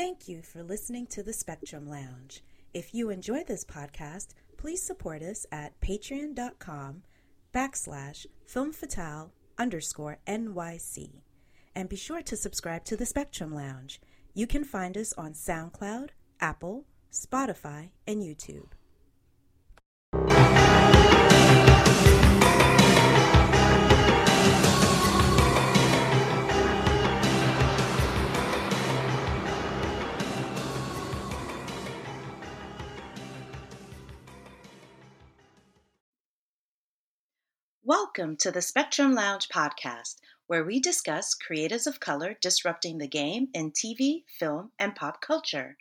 Thank you for listening to the Spectrum Lounge. If you enjoy this podcast, please support us at patreon.com backslash filmfatale underscore NYC. And be sure to subscribe to the Spectrum Lounge. You can find us on SoundCloud, Apple, Spotify, and YouTube. Welcome to the Spectrum Lounge podcast, where we discuss creatives of color disrupting the game in TV, film, and pop culture.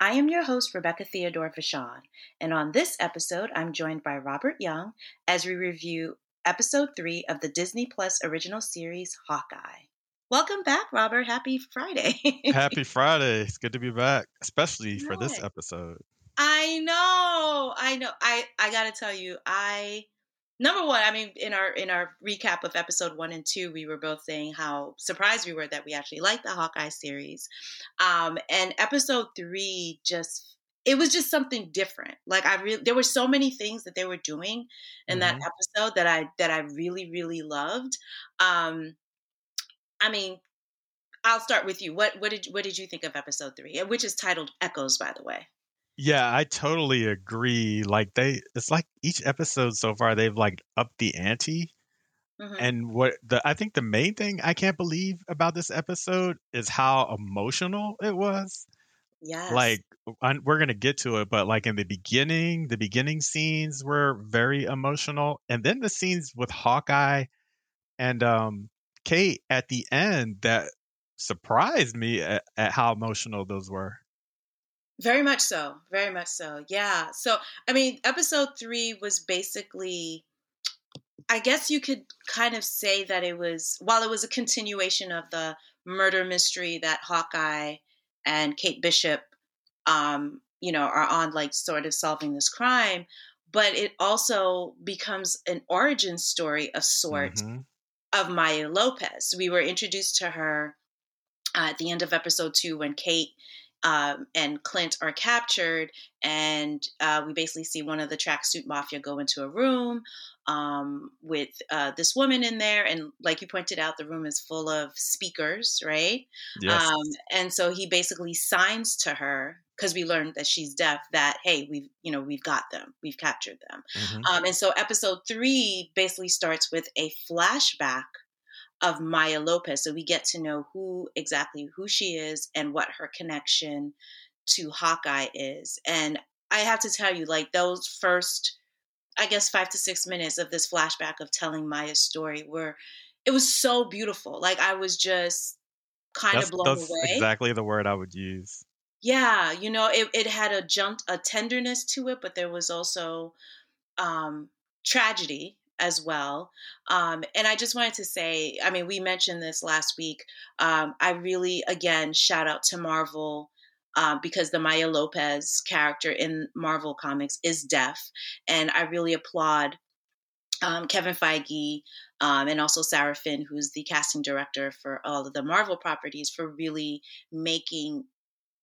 I am your host, Rebecca Theodore Vachon, and on this episode, I'm joined by Robert Young as we review episode three of the Disney Plus original series, Hawkeye. Welcome back, Robert. Happy Friday. Happy Friday. It's good to be back, especially for this episode. I know. I know. I, I got to tell you, I number one i mean in our in our recap of episode one and two we were both saying how surprised we were that we actually liked the hawkeye series. Um and episode three just it was just something different. Like i really there were so many things that they were doing in mm-hmm. that episode that i that i really really loved. Um i mean i'll start with you. What what did what did you think of episode three? Which is titled echoes by the way yeah, I totally agree. Like they it's like each episode so far they've like upped the ante. Mm-hmm. And what the I think the main thing I can't believe about this episode is how emotional it was. Yes. Like we're going to get to it, but like in the beginning, the beginning scenes were very emotional and then the scenes with Hawkeye and um Kate at the end that surprised me at, at how emotional those were. Very much so. Very much so. Yeah. So, I mean, episode three was basically, I guess you could kind of say that it was, while it was a continuation of the murder mystery that Hawkeye and Kate Bishop, um, you know, are on, like sort of solving this crime, but it also becomes an origin story of sorts mm-hmm. of Maya Lopez. We were introduced to her uh, at the end of episode two when Kate um, and Clint are captured, and uh, we basically see one of the tracksuit mafia go into a room um, with uh, this woman in there, and like you pointed out, the room is full of speakers, right? Yes. Um, and so he basically signs to her because we learned that she's deaf that hey we've you know we've got them we've captured them mm-hmm. um, and so episode three basically starts with a flashback of Maya Lopez. So we get to know who exactly who she is and what her connection to Hawkeye is. And I have to tell you, like those first, I guess, five to six minutes of this flashback of telling Maya's story were, it was so beautiful. Like I was just kind that's, of blown that's away. Exactly the word I would use. Yeah, you know, it, it had a jump, a tenderness to it, but there was also um, tragedy as well. Um, and I just wanted to say, I mean, we mentioned this last week. Um, I really, again, shout out to Marvel. Uh, because the Maya Lopez character in Marvel Comics is deaf. And I really applaud um, Kevin Feige um, and also Sarah Finn, who's the casting director for all of the Marvel properties, for really making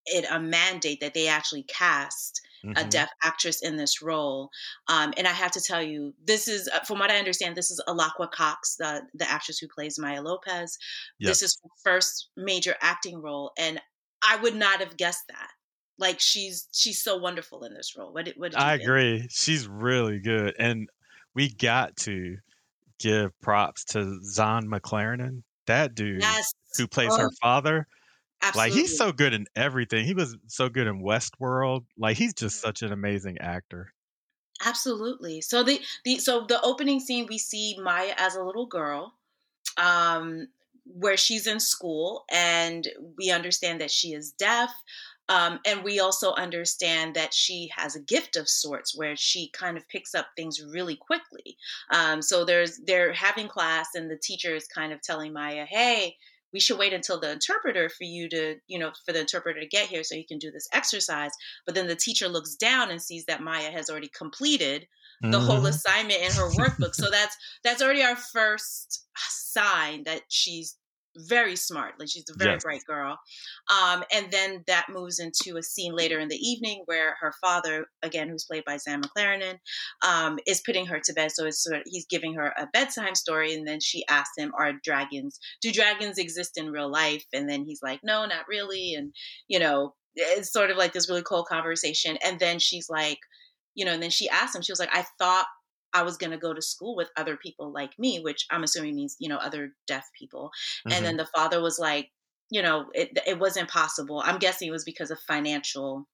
it a mandate that they actually cast mm-hmm. a deaf actress in this role. Um, and I have to tell you, this is, uh, from what I understand, this is Alaqua Cox, the the actress who plays Maya Lopez. Yep. This is her first major acting role, and I would not have guessed that. Like she's she's so wonderful in this role. What did, what did I think? agree. She's really good, and we got to give props to Zahn McClarnon, that dude yes. who plays oh. her father. Absolutely. Like he's so good in everything. He was so good in Westworld. Like he's just mm-hmm. such an amazing actor. Absolutely. So the the so the opening scene we see Maya as a little girl, um, where she's in school, and we understand that she is deaf. Um, and we also understand that she has a gift of sorts where she kind of picks up things really quickly. Um, so there's they're having class and the teacher is kind of telling Maya, "Hey, we should wait until the interpreter for you to, you know, for the interpreter to get here so you can do this exercise. But then the teacher looks down and sees that Maya has already completed the mm-hmm. whole assignment in her workbook. so that's that's already our first sign that she's very smart. Like she's a very Yes. bright girl. Um, and then that moves into a scene later in the evening where her father, again, who's played by Zahn McClarnon, um, is putting her to bed. So it's sort of, he's giving her a bedtime story, and then she asks him, "Are dragons? Do dragons exist in real life?" And then he's like, "No, not really." And you know, it's sort of like this really cold conversation. And then she's like, you know, and then she asked him, she was like, "I thought." I was going to go to school with other people like me, which I'm assuming means, you know, other deaf people. Mhm. And then the father was like, you know, it, it wasn't possible. I'm guessing it was because of financial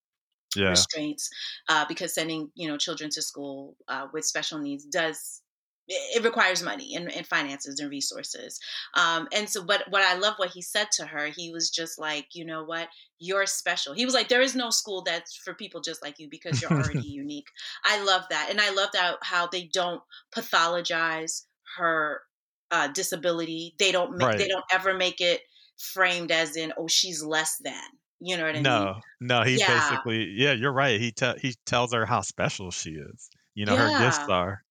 yeah. restraints, uh, because sending, you know, children to school uh, with special needs does it requires money and, and finances and resources. Um, and so, but what I love what he said to her, he was just like, you know what, you're special. He was like, there is no school that's for people just like you because you're already unique. I love that, and I love that how they don't pathologize her uh, disability. They don't make, they don't ever make it framed as in, oh, she's less than. You know what I mean? No, no, he Yeah. basically, yeah, you're right. He te- he tells her how special she is. You know, her gifts are.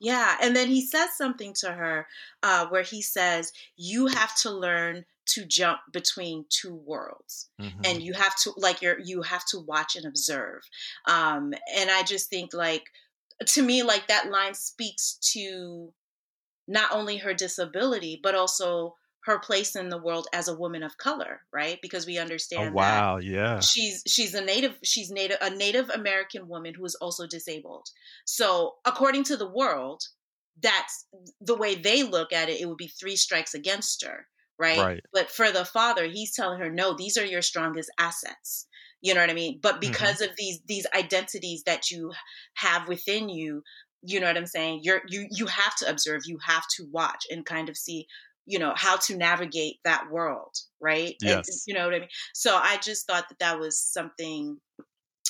Yeah, and then he says something to her uh, where he says, "You have to learn to jump between two worlds, Mhm. and you have to like you're you have to watch and observe." Um, and I just think like to me, like that line speaks to not only her disability but also her place in the world as a woman of color, right? Because we Oh understand that wow, yeah. she's she's a native she's native a native american woman who is also disabled so according to the world that's the way they look at it it would be three strikes against her right, Right. but for the father he's telling her no these are your strongest assets you know what i mean but Mhm. because of these these identities that you have within you you know what i'm saying you're you you have to observe you have to watch and kind of see you know how to navigate that world right And- Yes. you know what i mean so I just thought that that was something.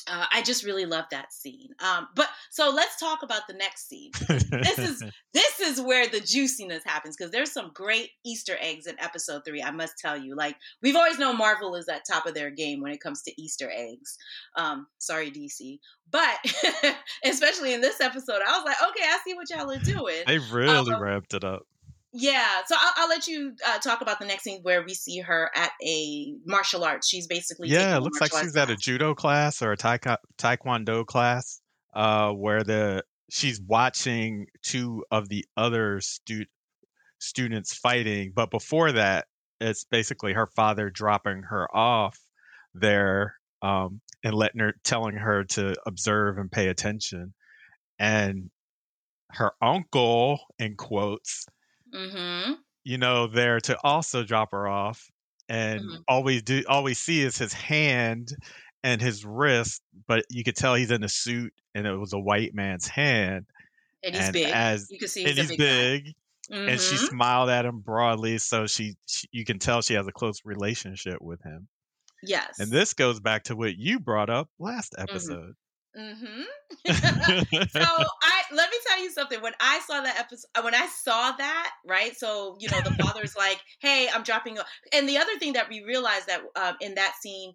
Uh, I just really loved that scene. Um, but so let's talk about the next scene. This is this is where the juiciness happens because there's some great Easter eggs in episode three. I must tell you, like we've always known Marvel is at top of their game when it comes to Easter eggs. Um, sorry DC, but especially in this episode, I was like, okay, I see what y'all are doing. they really Um, ramped it up. Yeah, so I'll, I'll let you uh, talk about the next scene where we see her at a martial arts. She's basically Yeah, it looks like she's arts at a judo class or a taeka- taekwondo class, uh, where the she's watching two of the other stu- students fighting. But before that, it's basically her father dropping her off there um, and letting her, telling her to observe and pay attention. And her uncle, in quotes, Mm-hmm. you know, there to also drop her off. And Mhm. all we do, all we see is his hand and his wrist, but you could tell he's in a suit, and it was a white man's hand. And he's and big. as you can see and he's, big. big, guy. and she Mhm. smiled at him broadly, so she, she, you can tell she has a close relationship with him. Yes. And this goes back to what you brought up last episode. Mm-hmm. so I let me tell you something. When I saw that episode, when I saw that, right? So you know, the father's like, "Hey, I'm dropping." And the other thing that we realized that um, in that scene,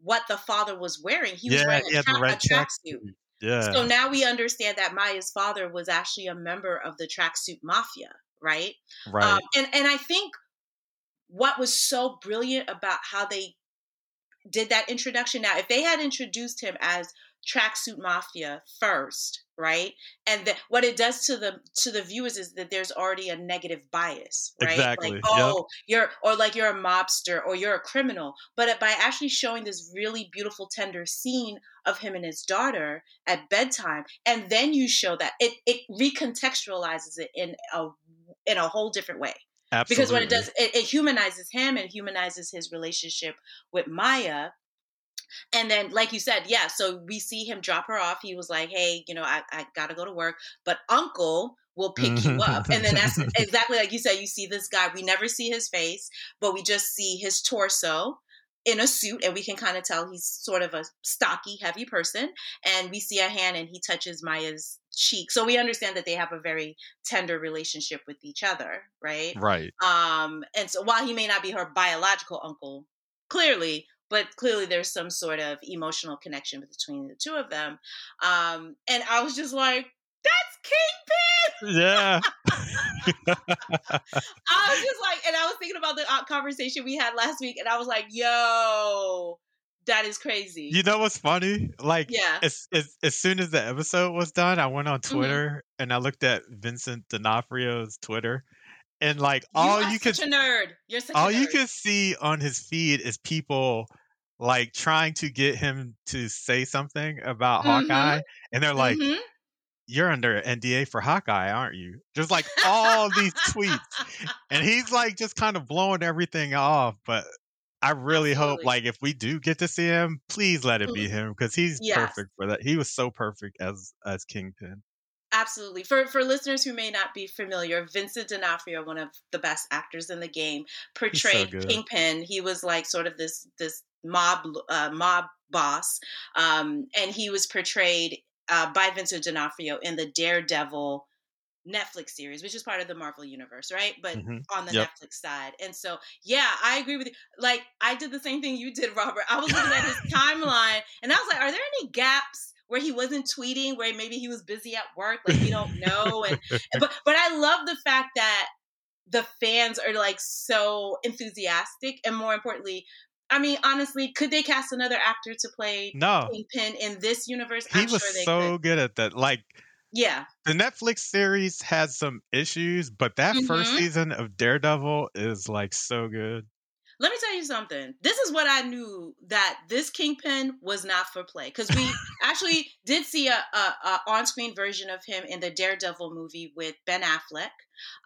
what the father was wearing, he was wearing he a, tra- red a tracksuit. Yeah, So now we understand that Maya's father was actually a member of the tracksuit mafia, right? right. Um, and and I think what was so brilliant about how they did that introduction. Now, if they had introduced him as tracksuit mafia first, right, and the, what it does to the to the viewers is that there's already a negative bias, right? Exactly, Like, yep. oh, you're or like you're a mobster or you're a criminal. But by actually showing this really beautiful, tender scene of him and his daughter at bedtime, and then you show that it it recontextualizes it in a in a whole different way Absolutely. because what it does it, it humanizes him and humanizes his relationship with maya and then like you said yeah so we see him drop her off he was like hey you know i, I gotta go to work but uncle will pick you up. And then that's exactly like you said you see this guy we never see his face but we just see his torso in a suit and we can kind of tell he's sort of a stocky heavy person and we see a hand and he touches maya's cheek. So we understand that they have a very tender relationship with each other right? Right. um, and so while he may not be her biological uncle, clearly, but clearly there's some sort of emotional connection between the two of them. Um, and I was just like, That's Kingpin. Yeah. I was just like, and I was thinking about the uh, conversation we had last week, and I was like, yo, that is crazy. You know what's funny? Like, yeah. as, as as soon as the episode was done, I went on Mhm. Twitter and I looked at Vincent D'Onofrio's Twitter, and like You all you could a nerd. You're such all you could see on his feed is people like trying to get him to say something about Mhm. Hawkeye, and they're like, Mhm. "You're under NDA for Hawkeye, aren't you?" Just like all these tweets, and he's like just kind of blowing everything off. But I really hope, like, if we do get to see him, please let it be him because he's Yes. perfect for that. He was so perfect as as Kingpin. Absolutely. For for listeners who may not be familiar, Vincent D'Onofrio, one of the best actors in the game, portrayed good. Kingpin. He was like sort of this this mob uh, mob boss, um, and he was portrayed uh, by Vincent D'Onofrio in the Daredevil Netflix series, which is part of the Marvel universe, right? But Mhm. on the Yep. Netflix side. And so, yeah, I agree with you. Like, I did the same thing you did, Robert. I was looking at his timeline and I was like, are there any gaps where he wasn't tweeting, where maybe he was busy at work? Like, we don't know. And but but I love the fact that the fans are like so enthusiastic and more importantly, I mean, honestly, could they cast another actor to play No, Kingpin in this universe? he I'm was sure they so could. good at that. Like Yeah. the Netflix series has some issues, but that first Mhm. season of Daredevil is like so good. Let me tell you something. This is what I knew that this Kingpin was not for play because we actually did see a, a, a on-screen version of him in the Daredevil movie with Ben Affleck.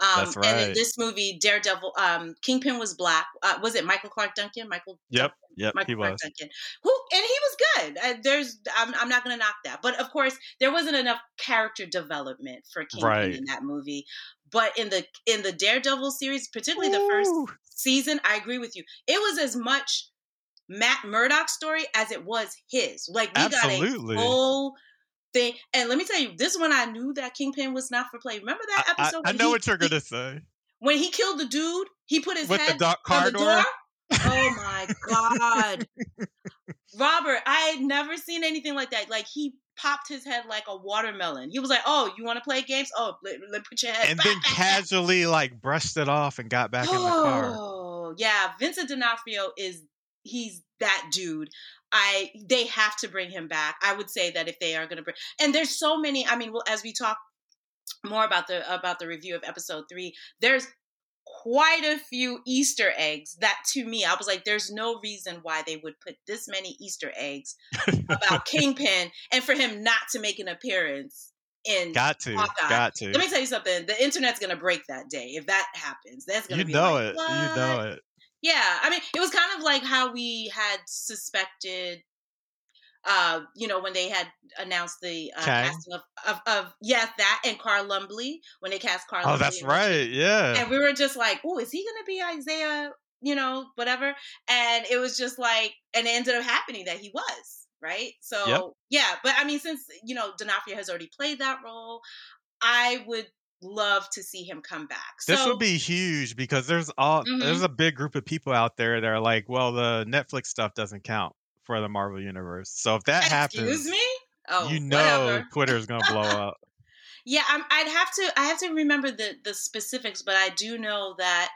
Um, That's And in this movie, Daredevil, um, Kingpin was black. Uh, was it Michael Clarke Duncan? Michael. Yep, Duncan? yep, Michael he Clarke was. Duncan, who and he was good. Uh, there's, I'm, I'm not going to knock that, but of course, there wasn't enough character development for Kingpin Right. in that movie. But in the in the Daredevil series, particularly the first season, I agree with you. It was as much Matt Murdock's story as it was his. Like we Absolutely. got a whole thing. And let me tell you, this one I knew that Kingpin was not for play. Remember that I, I- episode? I know he- what you're gonna say. when he killed the dude, he put his With head doc- on car the door? door. Oh my god, Robert! I had never seen anything like that. Like he popped his head like a watermelon. He was like, "Oh, you want to play games? Oh, let, let put your head." And then casually like brushed it off and got back in the car. Oh, yeah. Vincent D'Onofrio is he's that dude. I they have to bring him back. I would say that if they are going to bring, and there's so many. I mean, well, as we talk more about the about the review of episode three, there's quite a few Easter eggs that to me, I was like, there's no reason why they would put this many Easter eggs about Kingpin and for him not to make an appearance in Got to, Hawkeye. got to. let me tell you something. The internet's gonna break that day if that happens. That's gonna You be know like, it. "What?" You know it. Yeah, I mean, it was kind of like how we had suspected. Uh, you know, when they had announced the uh, casting of, of, of yes, that and Carl Lumbly when they cast Carl. Oh, Lumbly that's right. Yeah. And we were just like, "Oh, is he gonna be Isaiah?" You know, whatever. And it was just like, and it ended up happening that he was right. So Yep. yeah, but I mean, since you know D'Onofrio has already played that role, I would love to see him come back. So this would be huge because there's all Mhm. there's a big group of people out there that are like, well, the Netflix stuff doesn't count for the Marvel universe. So if that excuse happens, me. Oh, you know whatever. Twitter's gonna blow up. Yeah, I'm, I'd have to. I have to remember the the specifics, but I do know that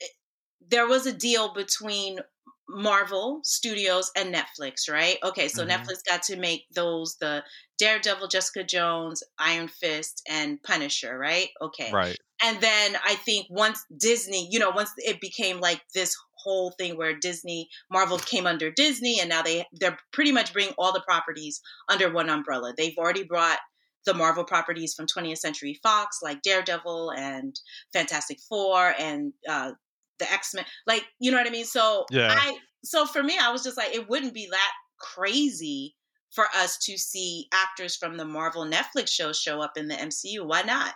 it, there was a deal between Marvel Studios and Netflix, right? Okay, so Mhm. Netflix got to make those the Daredevil, Jessica Jones, Iron Fist, and Punisher, right? Okay, Right. and then I think once Disney, you know, once it became like this whole thing where Disney, Marvel came under Disney, and now they they're pretty much bringing all the properties under one umbrella. They've already brought the Marvel properties from 20th Century Fox, like Daredevil and Fantastic Four and uh, the X Men. Like, you know what I mean? So Yeah. I so for me, I was just like, it wouldn't be that crazy for us to see actors from the Marvel Netflix show show up in the MCU. Why not?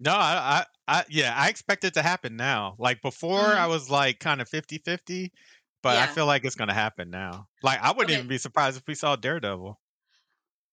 No, I, I, I, yeah, I expect it to happen now. Like before, Mhm. I was like kind of 50 50, but I feel like it's going to happen now. Like, I wouldn't Okay. even be surprised if we saw Daredevil.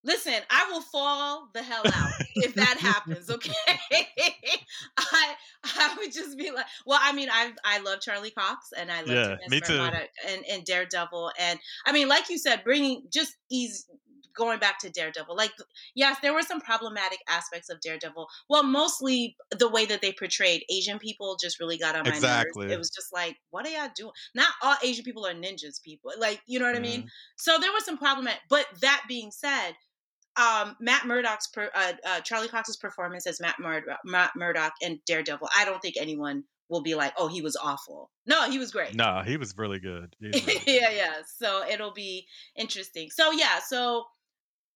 Listen, I will fall the hell out if that happens. Okay, I I would just be like, well, I mean, I I love Charlie Cox and I love Yeah, me too. And, and Daredevil, and I mean, like you said, bringing just ease going back to Daredevil, like yes, there were some problematic aspects of Daredevil. Well, mostly the way that they portrayed Asian people just really got on my exactly. nerves. It was just like, what are y'all doing? Not all Asian people are ninjas, people. Like, you know what mm-hmm. I mean? So there was some problematic. But that being said, um, Matt Murdock's per, uh, uh, Charlie Cox's performance as Matt, Murdock, Matt Murdock and Daredevil, I don't think anyone will be like, oh, he was awful. No, he was great. No, he was really good. Was really good. yeah, yeah. So it'll be interesting. So yeah, so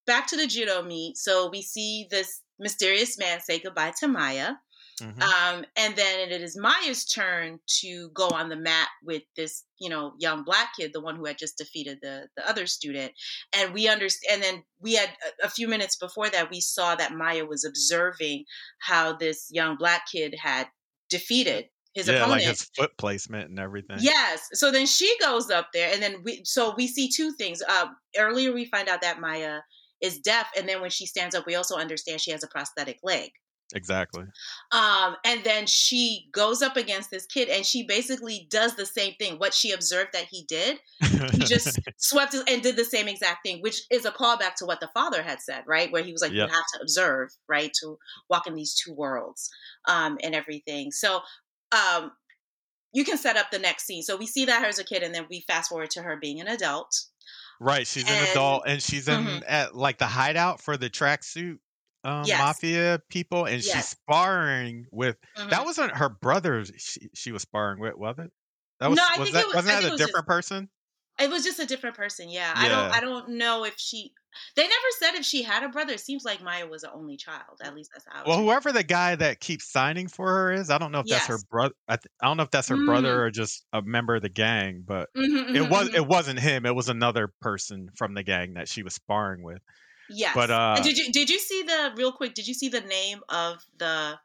back to the judo meet. So we see this mysterious man say goodbye to Maya. Mm-hmm. Um, and then it is Maya's turn to go on the mat with this, you know, young black kid, the one who had just defeated the the other student. And we understand. And then we had a, a few minutes before that, we saw that Maya was observing how this young black kid had defeated his yeah, opponent. like his foot placement and everything. Yes. So then she goes up there, and then we. So we see two things. Uh, earlier, we find out that Maya is deaf, and then when she stands up, we also understand she has a prosthetic leg. Exactly. Um, and then she goes up against this kid, and she basically does the same thing. What she observed that he did, he just swept and did the same exact thing, which is a callback to what the father had said, right? Where he was like, yep. "You have to observe, right, to walk in these two worlds, um, and everything." So, um, you can set up the next scene. So we see that her as a kid, and then we fast forward to her being an adult. Right, she's and, an adult, and she's in mm-hmm. at like the hideout for the tracksuit um, yes. mafia people, and yes. she's sparring with. Mm-hmm. That wasn't her brother. She, she was sparring with, was it? That was, no, I was think that, it was, wasn't that a was different just, person? It was just a different person. Yeah. yeah. I don't. I don't know if she. They never said if she had a brother. It seems like Maya was the only child. At least that's how. Well, whoever the guy that keeps signing for her is, I don't know if yes. that's her brother. I, th- I, don't know if that's her mm. brother or just a member of the gang. But mm-hmm, it was. Mm-hmm. It wasn't him. It was another person from the gang that she was sparring with. Yes. But uh, did you did you see the real quick? Did you see the name of the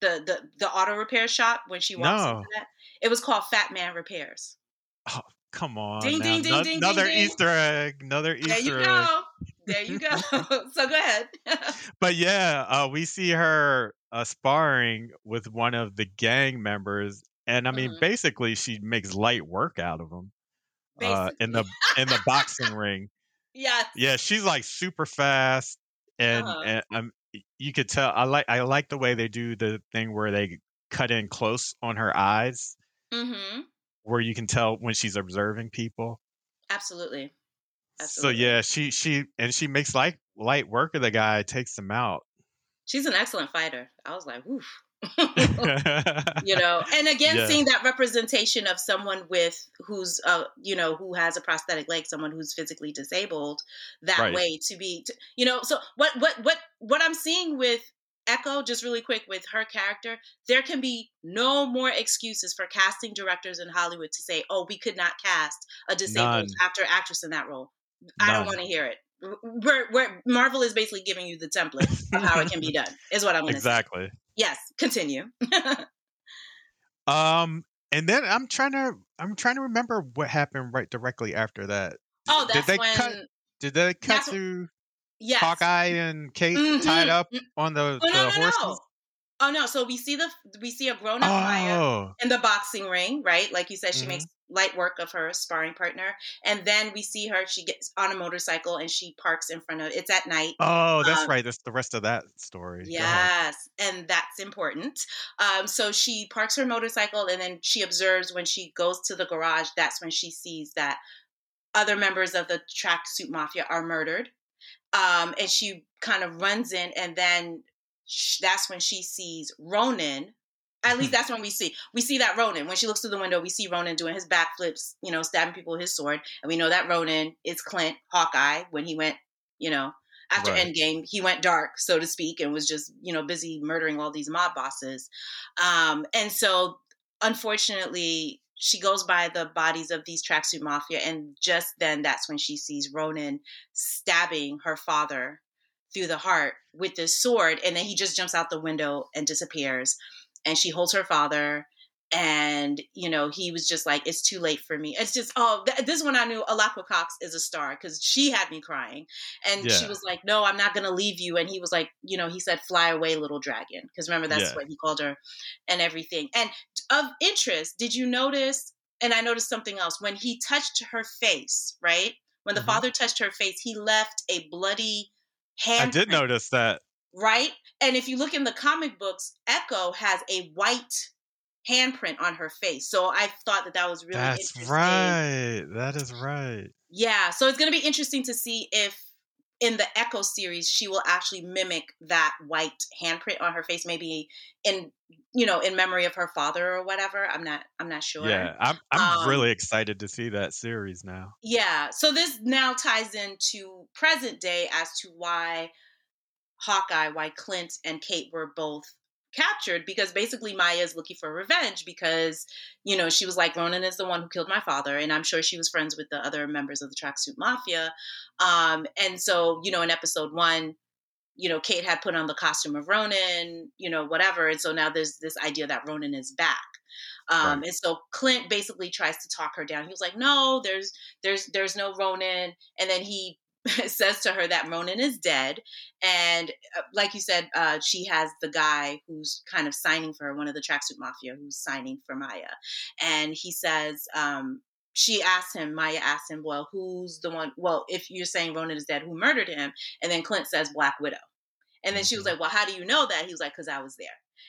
the the the auto repair shop when she walks no. into that? It was called Fat Man Repairs. Oh, come on! Ding, ding, ding, no, ding, another ding, Easter egg. Another Easter there you egg. Go. There you go. so go ahead. but yeah, uh, we see her uh, sparring with one of the gang members, and I mean, mm-hmm. basically, she makes light work out of him uh, in the in the boxing ring. Yes. Yeah, she's like super fast, and uh-huh. and um, you could tell. I like I like the way they do the thing where they cut in close on her eyes, mm-hmm. Where you can tell when she's observing people. Absolutely. Absolutely. So yeah, she she and she makes light light work of the guy, takes him out. She's an excellent fighter. I was like, woof. you know and again yeah. seeing that representation of someone with who's uh you know who has a prosthetic leg someone who's physically disabled that right. way to be to, you know so what what what what i'm seeing with echo just really quick with her character there can be no more excuses for casting directors in hollywood to say oh we could not cast a disabled None. actor actress in that role None. i don't want to hear it where, where Marvel is basically giving you the template of how it can be done, is what I'm going to exactly. say. Exactly. Yes, continue. um, and then I'm trying to I'm trying to remember what happened right directly after that. Oh, that's did they when, cut? Did they cut to yes. Hawkeye and Kate mm-hmm. tied up on the, oh, the no, no, horses? No. Oh no! So we see the we see a grown up oh. Maya in the boxing ring, right? Like you said, she mm-hmm. makes light work of her sparring partner, and then we see her. She gets on a motorcycle and she parks in front of. It's at night. Oh, that's um, right. That's the rest of that story. Yes, and that's important. Um, so she parks her motorcycle, and then she observes when she goes to the garage. That's when she sees that other members of the tracksuit mafia are murdered. Um, and she kind of runs in, and then that's when she sees Ronan. At least that's when we see we see that Ronan. When she looks through the window, we see Ronan doing his backflips, you know, stabbing people with his sword, and we know that Ronan is Clint Hawkeye when he went, you know, after right. Endgame, he went dark, so to speak, and was just you know busy murdering all these mob bosses. Um, and so, unfortunately, she goes by the bodies of these tracksuit mafia, and just then, that's when she sees ronan stabbing her father through the heart with this sword and then he just jumps out the window and disappears and she holds her father and you know he was just like it's too late for me it's just oh th- this one i knew alaqua cox is a star because she had me crying and yeah. she was like no i'm not gonna leave you and he was like you know he said fly away little dragon because remember that's yeah. what he called her and everything and of interest did you notice and i noticed something else when he touched her face right when the mm-hmm. father touched her face, he left a bloody hand. I did notice that. Right? And if you look in the comic books, Echo has a white handprint on her face. So I thought that that was really That's right. That is right. Yeah. So it's going to be interesting to see if in the Echo series she will actually mimic that white handprint on her face, maybe in you know in memory of her father or whatever. I'm not. I'm not sure. Yeah, I'm. I'm um, really excited to see that series now. Yeah. So this now ties into present day as to why Hawkeye, why Clint and Kate were both captured because basically Maya is looking for revenge because, you know, she was like, Ronan is the one who killed my father. And I'm sure she was friends with the other members of the Tracksuit Mafia. Um, and so, you know, in episode one, you know, Kate had put on the costume of Ronan, you know, whatever. And so now there's this idea that Ronan is back. Um, right. and so Clint basically tries to talk her down. He was like, "No, there's there's there's no Ronan." And then he says to her that Ronan is dead. And uh, like you said, uh, she has the guy who's kind of signing for her, one of the tracksuit mafia who's signing for Maya. And he says, um, she asked him, Maya asked him, well, who's the one? Well, if you're saying Ronan is dead, who murdered him? And then Clint says, Black Widow. And then she was mm-hmm. like, well, how do you know that? He was like, because I was there.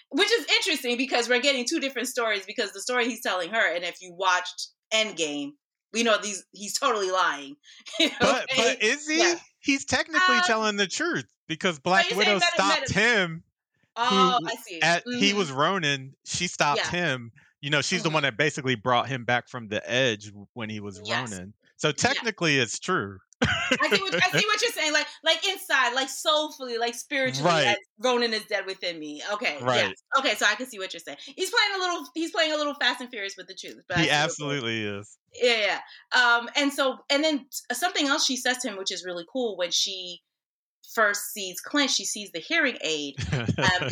Which is interesting because we're getting two different stories because the story he's telling her, and if you watched Endgame, we know these he's totally lying. but but is he? Yeah. He's technically um, telling the truth because Black Widow stopped him. Oh, who, I see. At, mm-hmm. He was Ronan. She stopped yeah. him. You know, she's mm-hmm. the one that basically brought him back from the edge when he was yes. Ronan. So technically, yeah. it's true. I see what I see what you're saying. Like like inside, like soulfully, like spiritually, right. Ronan is dead within me. Okay. Right. Yes. Okay, so I can see what you're saying. He's playing a little he's playing a little fast and furious with the truth. But he absolutely is. Yeah, yeah. Um, and so and then something else she says to him, which is really cool, when she first sees Clint, she sees the hearing aid, um,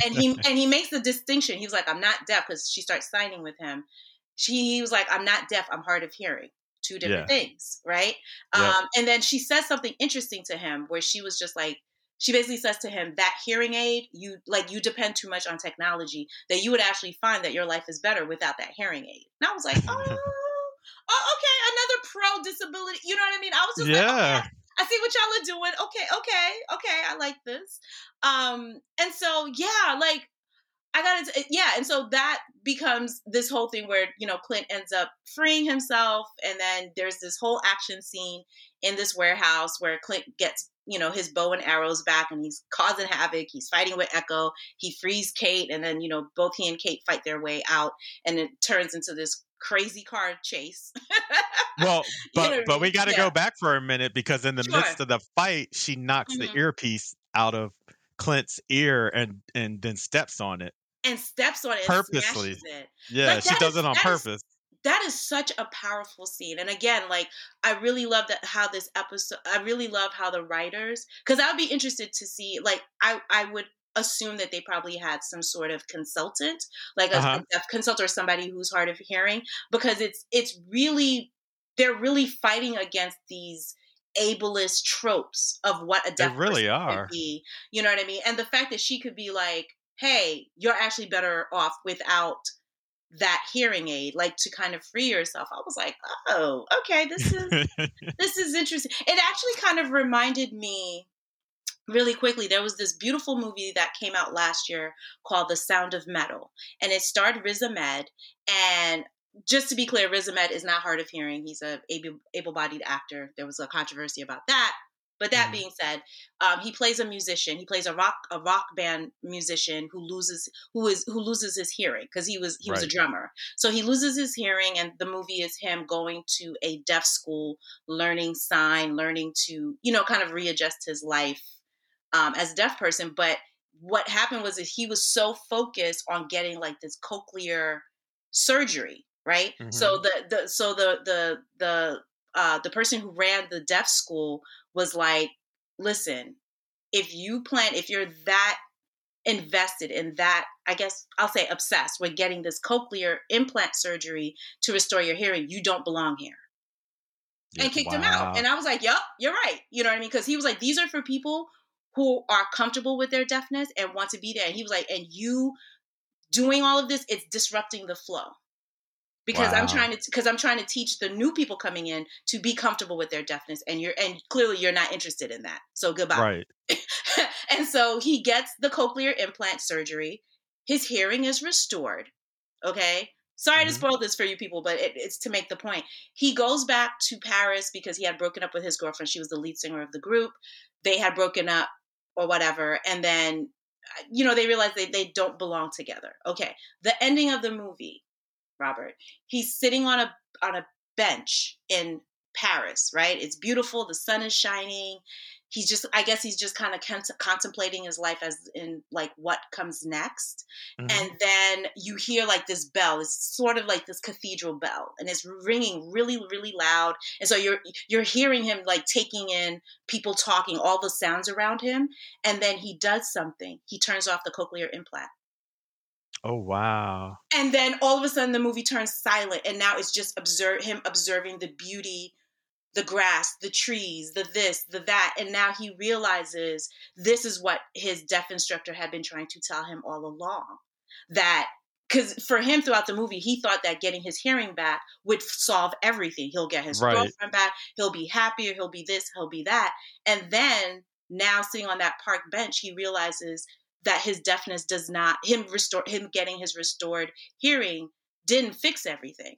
and he and he makes the distinction. He was like, "I'm not deaf," because she starts signing with him. She he was like, "I'm not deaf. I'm hard of hearing." two different yeah. things, right? Yep. Um, and then she says something interesting to him where she was just like, she basically says to him that hearing aid you like you depend too much on technology that you would actually find that your life is better without that hearing aid and i was like oh, oh okay another pro disability you know what i mean i was just yeah. like okay, I see what y'all are doing. Okay, okay, okay. I like this. Um, and so yeah, like I got into yeah, and so that becomes this whole thing where you know Clint ends up freeing himself, and then there's this whole action scene in this warehouse where Clint gets you know his bow and arrows back, and he's causing havoc. He's fighting with Echo. He frees Kate, and then you know both he and Kate fight their way out, and it turns into this crazy car chase. well, but you know but we got to yeah. go back for a minute because in the sure. midst of the fight, she knocks mm-hmm. the earpiece out of Clint's ear and and then steps on it and steps on it purposely. It. Yeah, like, she does is, it on purpose. Is, that is such a powerful scene and again like i really love that how this episode i really love how the writers because i would be interested to see like i i would assume that they probably had some sort of consultant like a, uh-huh. a deaf consultant or somebody who's hard of hearing because it's it's really they're really fighting against these ableist tropes of what a deaf they really are. be you know what i mean? And the fact that she could be like hey, you're actually better off without that hearing aid like to kind of free yourself i was like oh okay this is this is interesting. It actually kind of reminded me really quickly there was this beautiful movie that came out last year called the sound of metal and it starred riz ahmed and just to be clear riz ahmed is not hard of hearing he's a able-bodied actor there was a controversy about that but that mm-hmm. being said, um, he plays a musician. He plays a rock a rock band musician who loses who is who loses his hearing because he was he right. was a drummer. So he loses his hearing, and the movie is him going to a deaf school, learning sign, learning to you know kind of readjust his life um, as a deaf person. But what happened was that he was so focused on getting like this cochlear surgery, right? Mm-hmm. So the the so the the the uh, the person who ran the deaf school was like, listen, if you plan, if you're that invested in that, I guess I'll say obsessed with getting this cochlear implant surgery to restore your hearing, you don't belong here. and kicked wow. him out. And I was like, yep, you're right. You know what I mean? Because he was like, these are for people who are comfortable with their deafness and want to be there. And he was like, and you doing all of this, it's disrupting the flow. because I'm trying to because I'm trying to teach the new people coming in to be comfortable with their deafness, and you're and clearly you're not interested in that. So goodbye. Right. and so he gets the cochlear implant surgery. His hearing is restored. Okay. Sorry to Mhm. spoil this for you people, but it, it's to make the point. He goes back to Paris because he had broken up with his girlfriend. She was the lead singer of the group. They had broken up or whatever. And then, uh, you know, they realize they, they don't belong together. Okay. The ending of the movie, Robert, he's sitting on a on a bench in Paris, right? It's beautiful. The sun is shining. He's just, I guess he's just kind of cont- contemplating his life as in like what comes next. Mhm. And then you hear like this bell. It's sort of like this cathedral bell, and it's ringing really, really loud. And so you're you're hearing him like taking in people talking, all the sounds around him. And then he does something. He turns off the cochlear implant. oh wow. And then all of a sudden the movie turns silent and now it's just observe him observing the beauty, the grass, the trees, the this, the that. And now he realizes this is what his deaf instructor had been trying to tell him all along. That because for him throughout the movie, he thought that getting his hearing back would solve everything. He'll get his Right. girlfriend back, he'll be happier, he'll be this, he'll be that. And then now sitting on that park bench, he realizes that his deafness does not him restore him getting his restored hearing didn't fix everything.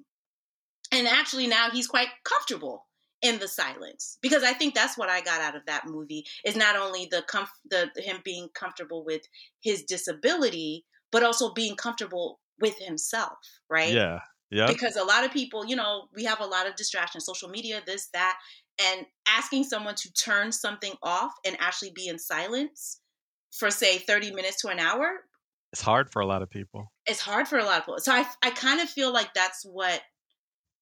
And actually now he's quite comfortable in the silence because I think that's what I got out of that movie is not only the comf- the him being comfortable with his disability but also being comfortable with himself, right? Yeah. Yeah. because a lot of people you know we have a lot of distractions social media this that and asking someone to turn something off and actually be in silence for say 30 minutes to an hour It's hard for a lot of people. it's hard for a lot of people so i, I kind of feel like that's what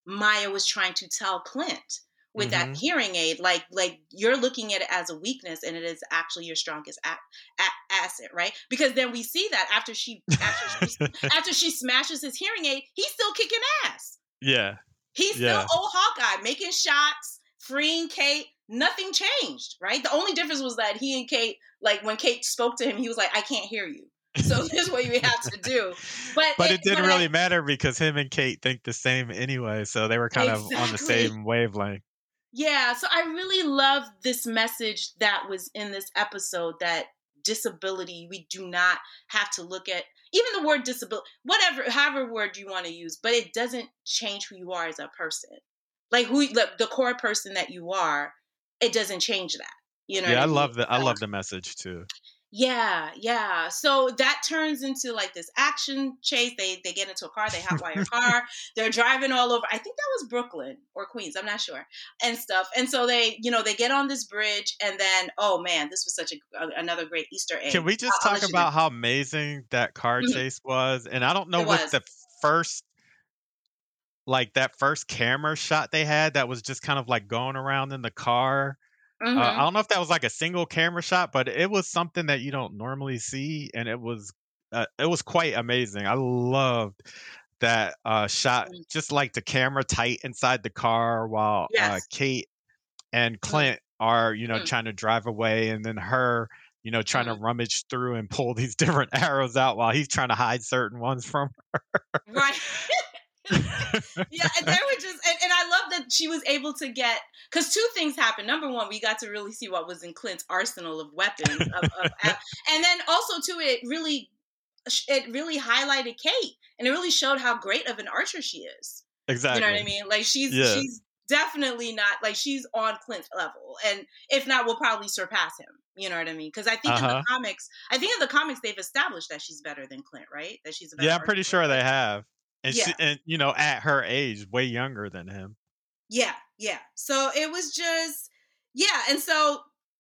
maya was trying to tell clint with that Mhm. hearing aid like like you're looking at it as a weakness and it is actually your strongest a- a- asset right because then we see that after she after she after she smashes his hearing aid he's still kicking ass yeah. He's still old Hawkeye making shots, freeing Kate. Nothing changed, right? The only difference was that he and Kate, like when Kate spoke to him, he was like, "I can't hear you." So this is what you have to do. But But it- it didn't but I- really matter because him and Kate think the same anyway, so they were kind of on the same wavelength. Yeah, so I really love this message that was in this episode that disability, we do not have to look at even the word disability, whatever, however word you want to use, but it doesn't change who you are as a person. Like who the, the core person that you are, it doesn't change that. You know, yeah, I mean? love the I love the message too. Yeah, yeah. So that turns into like this action chase. They they get into a car, they hotwire a car, they're driving all over. I think that was Brooklyn or Queens, I'm not sure, and stuff. And so they, you know, they get on this bridge, and then oh man, this was such a, a- another great Easter egg. Can we just I'll- I'll talk about know. how amazing that car Mhm. chase was? And I don't know It what was. the first like that first camera shot they had that was just kind of like going around in the car. Uh, Mhm. I don't know if that was like a single camera shot, but it was something that you don't normally see, and it was uh, it was quite amazing. I loved that uh, shot, Mm. just like the camera tight inside the car while uh, Yes. Kate and Clint are you know Mm. trying to drive away, and then her you know trying to rummage through and pull these different arrows out while he's trying to hide certain ones from her. right. yeah, and they were just, and, and I love that she was able to get because two things happened. Number one, we got to really see what was in Clint's arsenal of weapons, of, of, and then also too, it really, it really highlighted Kate, and it really showed how great of an archer she is. exactly. You know what I mean? Like she's Yeah. she's definitely not like she's on Clint's level, and if not, will probably surpass him. You know what I mean? Because I think in Uh-huh. the comics, I think in the comics they've established that she's better than Clint, right? That she's a better Yeah, I'm pretty sure they have. And she, and you know, at her age, way younger than him. Yeah, yeah. So it was just yeah, and so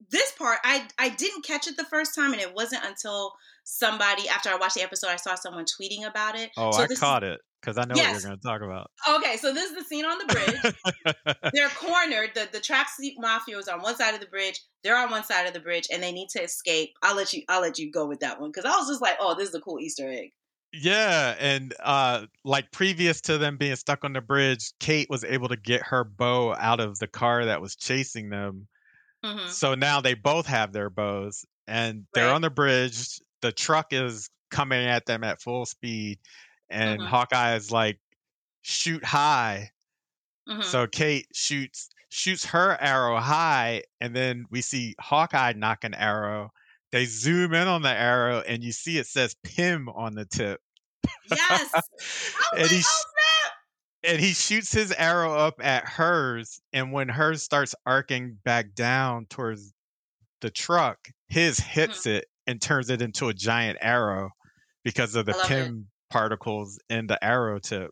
this part I I didn't catch it the first time, and it wasn't until somebody after I watched the episode I saw someone tweeting about it. Oh, so I this is- caught it because I know Yes. what you're going to talk about. Okay, so this is the scene on the bridge. they're cornered. The the tracksuit mafia is on one side of the bridge. They're on one side of the bridge, and they need to escape. I'll let you. I'll let you go with that one because I was just like, oh, this is a cool Easter egg. Yeah, and uh, like previous to them being stuck on the bridge, Kate was able to get her bow out of the car that was chasing them. hmm So now they both have their bows, and they're Right. on the bridge. The truck is coming at them at full speed, and Mhm. Hawkeye is like shoot high. Mhm. So Kate shoots shoots her arrow high, and then we see Hawkeye knock an arrow. They zoom in on the arrow, and you see it says Pym on the tip. yes. And like, he oh and he shoots his arrow up at hers, and when hers starts arcing back down towards the truck, his Mm-hmm. hits it and turns it into a giant arrow because of the Pym it. Particles in the arrow tip.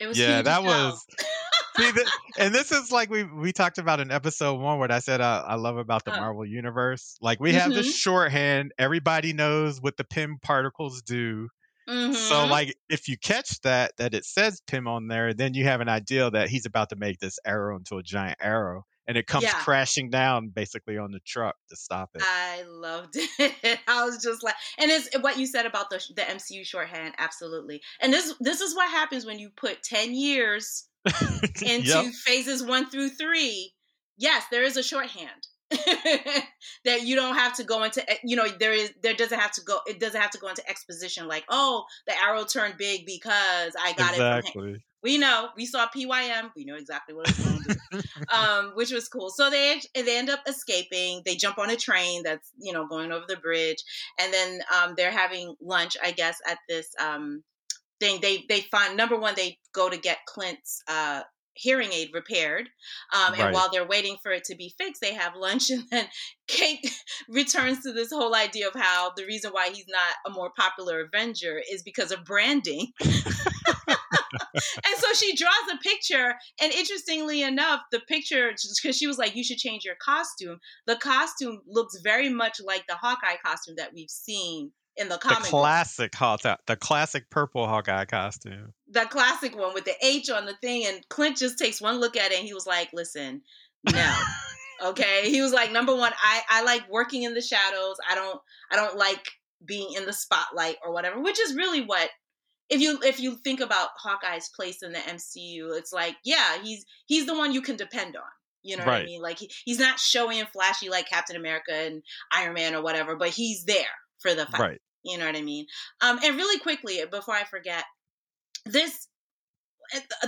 Yeah, that hell. was See, th- and this is like we we talked about in episode one, what I said uh, I love about the Uh. Marvel universe. Like we have the Mhm. shorthand, everybody knows what the Pym particles do. So Mhm. like if you catch that that it says Pym on there, then you have an idea that he's about to make this arrow into a giant arrow, and it comes Yeah. crashing down basically on the truck to stop it. I loved it. I was just like, and it's eh, what you said about the the MCU shorthand, absolutely. And this this is what happens when you put ten years into Yep. phases one through three. Yes, there is a shorthand that you don't have to go into. eh, You know, there is there doesn't have to go. It doesn't have to go into exposition like, oh, the arrow turned big because I got it from him. exactly. We know. We saw PYM. We know exactly what it's going to do um, which was cool. So they they end up escaping. They jump on a train that's you know going over the bridge, and then um, they're having lunch, I guess, at this um, thing. They they find number one, they go to get Clint's uh, hearing aid repaired, um, and Right. while they're waiting for it to be fixed, they have lunch, and then Kate returns to this whole idea of how the reason why he's not a more popular Avenger is because of branding. and so she draws a picture and interestingly enough the picture because she was like you should change your costume the costume looks very much like the hawkeye costume that we've seen in the The comic book. classic Hawkeye, the classic purple Hawkeye costume. the classic one with the h on the thing and clint just takes one look at it and he was like listen no okay he was like number one i i like working in the shadows i don't i don't like being in the spotlight or whatever which is really what if you if you think about Hawkeye's place in the MCU, it's like, yeah, he's he's the one you can depend on. You know what I mean? Like he, he's not showy and flashy like Captain America and Iron Man or whatever, but he's there for the fight. Right. You know what I mean? Um, and really quickly before I forget, this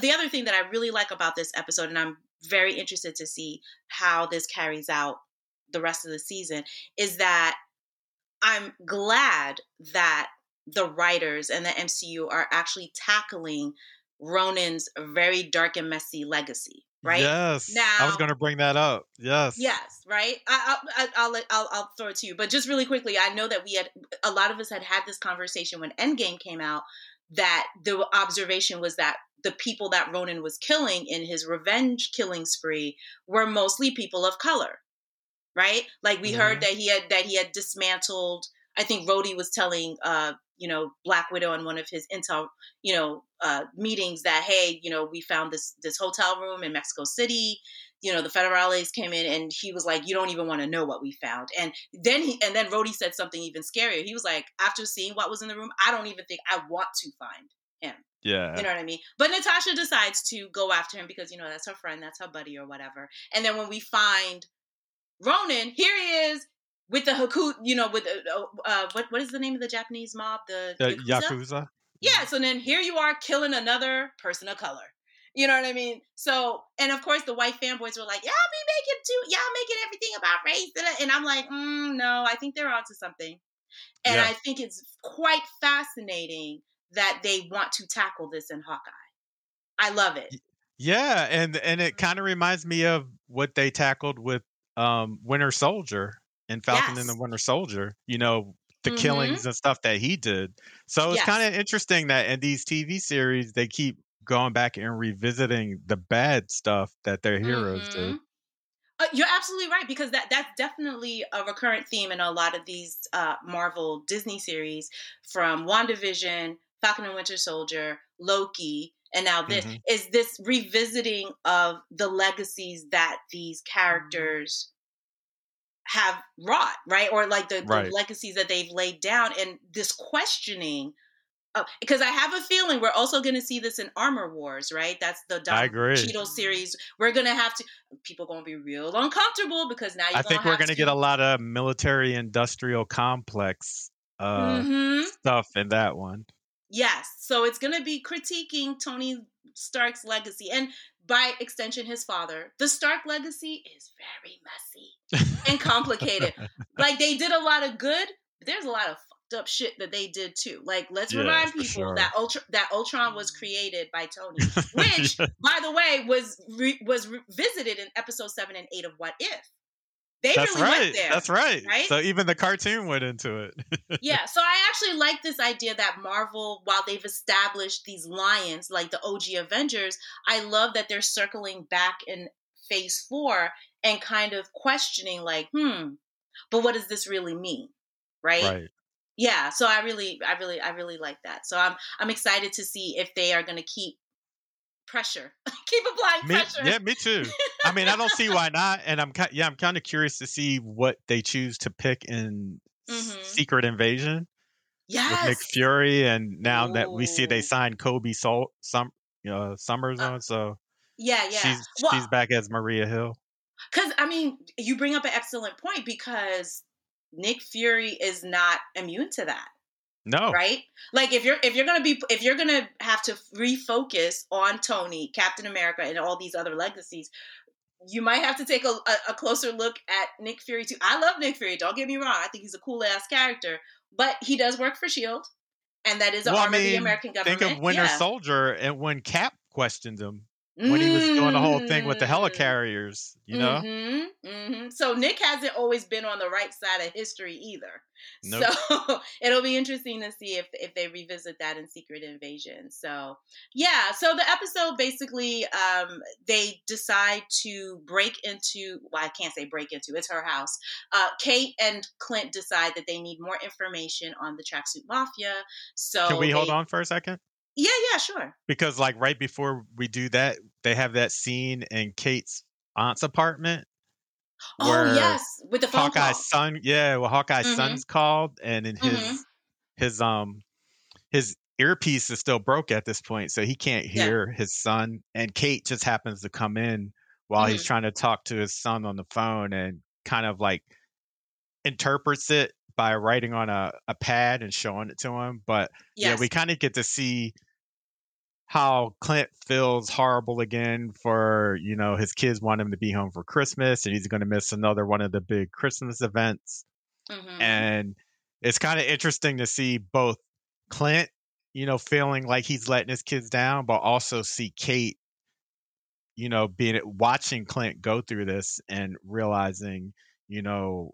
the other thing that I really like about this episode, and I'm very interested to see how this carries out the rest of the season, is that I'm glad that the writers and the MCU are actually tackling Ronin's very dark and messy legacy, right? Yes. Now I was going to bring that up. Yes. Yes, right. I, I, I, I'll, I'll I'll throw it to you, but just really quickly, I know that we had a lot of us had had this conversation when Endgame came out. That the observation was that the people that Ronin was killing in his revenge killing spree were mostly people of color, right? Like we heard that he had that he had dismantled. I think Rhodey was telling, uh, you know, Black Widow in one of his intel, you know, uh, meetings that hey, you know, we found this this hotel room in Mexico City you know, the federales came in and he was like, you don't even want to know what we found. And then he, and then Rhodey said something even scarier. He was like, after seeing what was in the room, I don't even think I want to find him. Yeah. You know what I mean? But Natasha decides to go after him because, you know, that's her friend, that's her buddy or whatever. And then when we find Ronin, here he is with the Haku, you know, with, uh, uh, what, what is the name of the Japanese mob? The, The Yakuza? Yakuza. Yeah, so then here you are killing another person of color. You know what I mean? So, and of course, the white fanboys were like, "Y'all be making too, y'all making everything about race," and I'm like, mm, "No, I think they're onto something," and Yeah. I think it's quite fascinating that they want to tackle this in Hawkeye. I love it. Yeah, and and Mm-hmm. it kind of reminds me of what they tackled with um Winter Soldier and Falcon and the Winter Soldier. You know, the Mhm. killings and stuff that he did. So it's Yes. kind of interesting that in these TV series they keep going back and revisiting the bad stuff that their heroes did. Mhm. Uh, you're absolutely right because that that's definitely a recurrent theme in a lot of these uh, Marvel Disney series, from WandaVision, Falcon and Winter Soldier, Loki, and now this Mhm. is this revisiting of the legacies that these characters have wrought, right? Or like the, the legacies that they've laid down, and this questioning. Uh, because I have a feeling we're also going to see this in Armor Wars, right? That's the Don. Cheadle series. We're going to have to. People going to be real uncomfortable because now you're I think we're going to get a lot of military industrial complex uh hmm stuff in that one. Yes, so it's going to be critiquing Tony Stark's legacy, and by extension, his father. The Stark legacy is very messy and complicated. like they did a lot of good, but there's a lot of fucked up shit that they did too. Like let's Yeah, remind people sure. that Ultra that Ultron was created by Tony, which, by the way, was re- was re- visited in episode seven and eight of What If. They That's really right. went there. That's right. right? So even the cartoon went into it. yeah, so I actually like this idea that Marvel, while they've established these lions like the OG Avengers, I love that they're circling back in phase four and kind of questioning, like, hmm, but what does this really mean? Right? right. Yeah. So I really, I really, I really like that. So I'm I'm excited to see if they are gonna keep pressure. keep applying Me, pressure. yeah, me too. I mean, I don't see why not, and I'm ki- yeah, I'm kind of curious to see what they choose to pick in Mhm. Secret Invasion yes. with Nick Fury, and now that we see they signed Cobie Sol- some uh, Summers Uh, on, so yeah, yeah. she's Well, she's back as Maria Hill. Because I mean, you bring up an excellent point because Nick Fury is not immune to that, No, right? Like if you're if you're gonna be if you're gonna have to refocus on Tony, Captain America, and all these other legacies, you might have to take a, a, a closer look at Nick Fury too. I love Nick Fury. Don't get me wrong. I think he's a cool ass character, but he does work for Shield, and that is an Well, I arm of the American government. think of Winter yeah. Soldier and when Cap questioned him when he was doing the whole thing with the Mm. helicarriers, you know. hmm hmm So Nick hasn't always been on the right side of history either. Nope. So it'll be interesting to see if if they revisit that in Secret Invasion. So yeah, so the episode basically um they decide to break into well, I can't say break into, it's her house. Uh Kate and Clint decide that they need more information on the tracksuit mafia. So Can we hold on for a second? Yeah, yeah, sure. Because like right before we do that, they have that scene in Kate's aunt's apartment Oh yes, with the phone Hawkeye's call. son, yeah, well, Hawkeye's Mhm. son's called, and in his Mhm. his um his earpiece is still broke at this point, so he can't Yeah. hear his son. And Kate just happens to come in while he's Mhm. trying to talk to his son on the phone, and kind of like interprets it by writing on a, a pad and showing it to him. But Yes. yeah, we kind of get to see how Clint feels horrible again for you know his kids want him to be home for Christmas, and he's going to miss another one of the big Christmas events. Mhm. And it's kind of interesting to see both Clint, you know, feeling like he's letting his kids down, but also see Kate, you know, being watching Clint go through this and realizing, you know,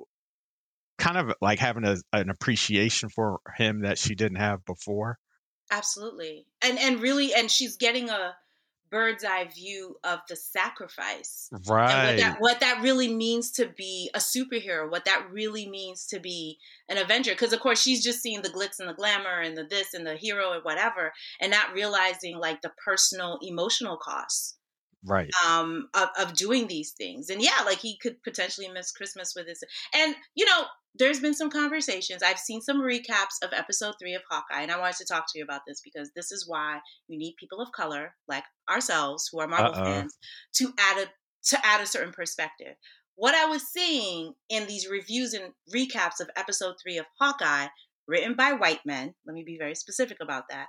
kind of like having a, an appreciation for him that she didn't have before. Absolutely. And and really and she's getting a bird's eye view of the sacrifice. Right. And what that what that really means to be a superhero, what that really means to be an Avenger. Because of course she's just seeing the glitz and the glamour and the this and the hero and whatever, and not realizing like the personal emotional costs Right. um of, of doing these things and yeah like he could potentially miss christmas with this and you know there's been some conversations i've seen some recaps of episode three of hawkeye and i wanted to talk to you about this because this is why you need people of color like ourselves who are marvel Uh-oh. fans to add a to add a certain perspective what i was seeing in these reviews and recaps of episode three of hawkeye written by white men let me be very specific about that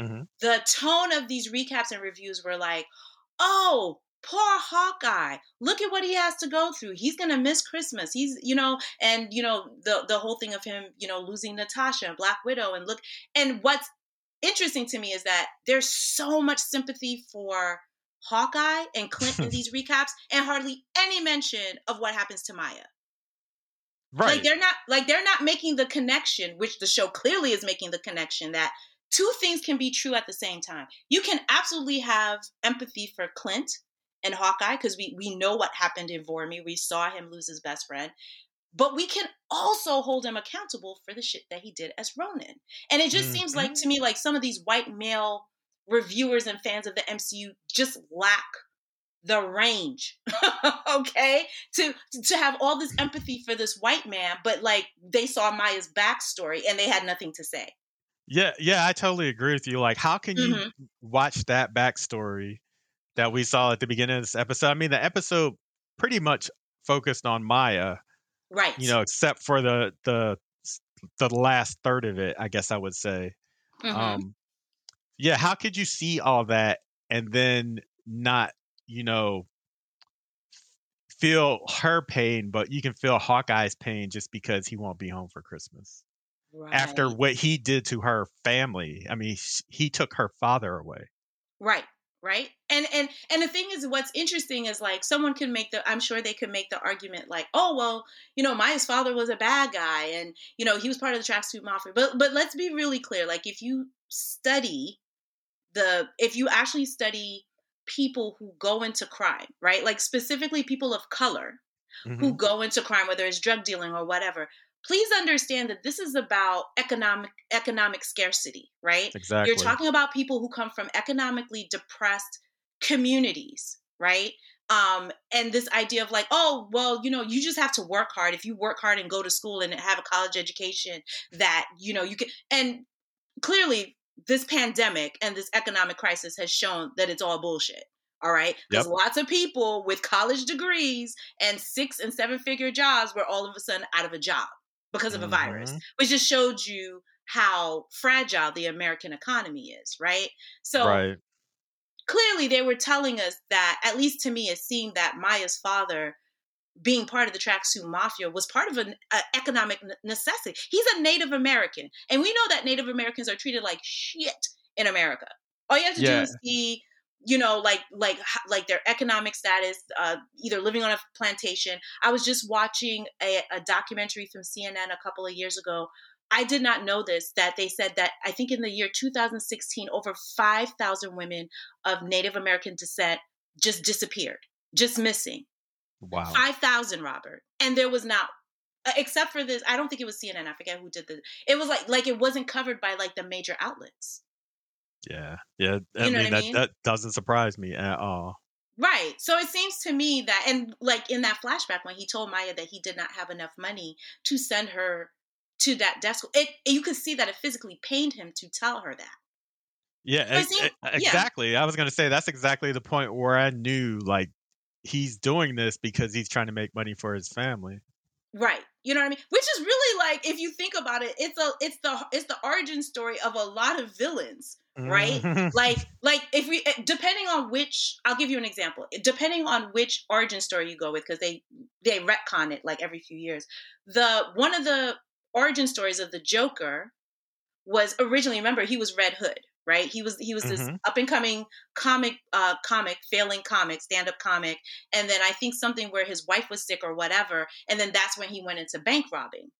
Mhm. the tone of these recaps and reviews were like oh poor hawkeye. Look at what he has to go through. He's gonna miss christmas. He's you know and you know the the whole thing of him you know losing natasha and black widow and look and what's interesting to me is that there's so much sympathy for hawkeye and clint in these recaps and hardly any mention of what happens to maya. Right. like they're not like they're not making the connection, which the show clearly is making the connection that two things can be true at the same time. You can absolutely have empathy for Clint and Hawkeye because we we know what happened in Vormir. We saw him lose his best friend. But we can also hold him accountable for the shit that he did as Ronin. And it just seems like to mm-hmm. me like some of these white male reviewers and fans of the MCU just lack the range okay to to have all this empathy for this white man but like they saw maya's backstory and they had nothing to say Yeah, yeah, I totally agree with you. Like, how can you Mhm. watch that backstory that we saw at the beginning of this episode? I mean, the episode pretty much focused on Maya, right you know, except for the the the last third of it, I guess I would say. Mhm. Um, yeah, how could you see all that and then not, you know, feel her pain, but you can feel Hawkeye's pain just because he won't be home for Christmas. Right. After what he did to her family. I mean, he took her father away. Right right and and and the thing is what's interesting is like someone can make the i'm sure they could make the argument like oh well you know maya's father was a bad guy and you know he was part of the tracksuit mafia but but let's be really clear like if you study the if you actually study people who go into crime right like specifically people of color mm-hmm. who go into crime whether it's drug dealing or whatever please understand that this is about economic economic scarcity, right? Exactly. You're talking about people who come from economically depressed communities, right? Um, and this idea of like, oh, well, you know, you just have to work hard. If you work hard and go to school and have a college education, that you know you can. And clearly, this pandemic and this economic crisis has shown that it's all bullshit. All right. Because yep. lots of people with college degrees and six and seven figure jobs were all of a sudden out of a job because of mm-hmm. a virus, mm-hmm. which just showed you how fragile the American economy is, right? So right. clearly they were telling us that, at least to me, it seemed that Maya's father being part of the tracksuit mafia was part of an economic necessity. He's a Native American, and we know that Native Americans are treated like shit in America. All you have to yeah. do is see you know like like like their economic status uh, either living on a plantation. I was just watching a, a, documentary from cnn a couple of years ago. I did not know this that they said that i think in the year 2016 over 5000 women of native american descent just disappeared just missing. Wow. 5000 robert. And there was not uh, except for this i don't think it was cnn i forget who did this it was like like it wasn't covered by like the major outlets yeah, yeah. I you know mean, that mean? that doesn't surprise me at all. Right. So it seems to me that, and like in that flashback when he told Maya that he did not have enough money to send her to that desk, it you could see that it physically pained him to tell her that. Yeah, seemed, exactly. Yeah. I was going to say that's exactly the point where I knew like he's doing this because he's trying to make money for his family. Right. You know what I mean? Which is really like if you think about it, it's a it's the it's the origin story of a lot of villains, right? Mm-hmm. like like if we eh, depending on which I'll give you an example. Depending on which origin story you go with cuz they they retcon it like every few years. The one of the origin stories of the Joker was originally remember he was Red Hood, right? He was he was this mm-hmm. up and coming comic uh comic, failing comic, stand up comic, and then I think something where his wife was sick or whatever, and then that's when he went into bank robbing.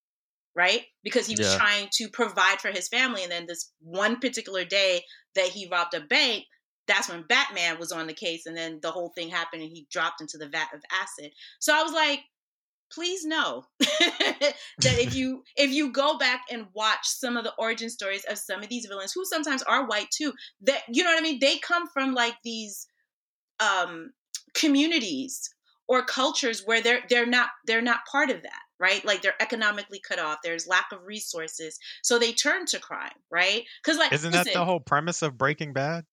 Right? Because he was yeah. trying to provide for his family. And then this one particular day that he robbed a bank, that's when Batman was on the case. And then the whole thing happened and he dropped into the vat of acid. So I was like, please know that if you if you go back and watch some of the origin stories of some of these villains who sometimes are white too that you know what i mean they come from like these um communities or cultures where they're they're not they're not part of that right like they're economically cut off there's lack of resources so they turn to crime right because like isn't listen, that the whole premise of breaking bad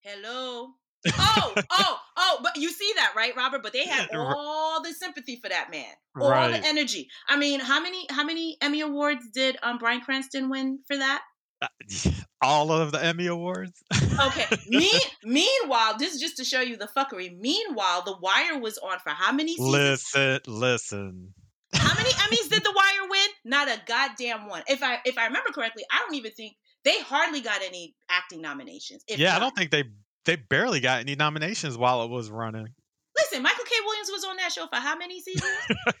hello oh, oh, oh, but you see that, right, Robert? But they had all the sympathy for that man, all right. the energy. I mean, how many how many Emmy awards did um Bryan Cranston win for that? Uh, all of the Emmy awards. okay. Me- meanwhile, this is just to show you the fuckery. Meanwhile, The Wire was on for how many seasons? Listen, listen. Emmys did The Wire win? Not a goddamn one. If I if I remember correctly, I don't even think they hardly got any acting nominations. yeah, not. I don't think they they barely got any nominations while it was running. Listen, Michael K. Williams was on that show for how many seasons?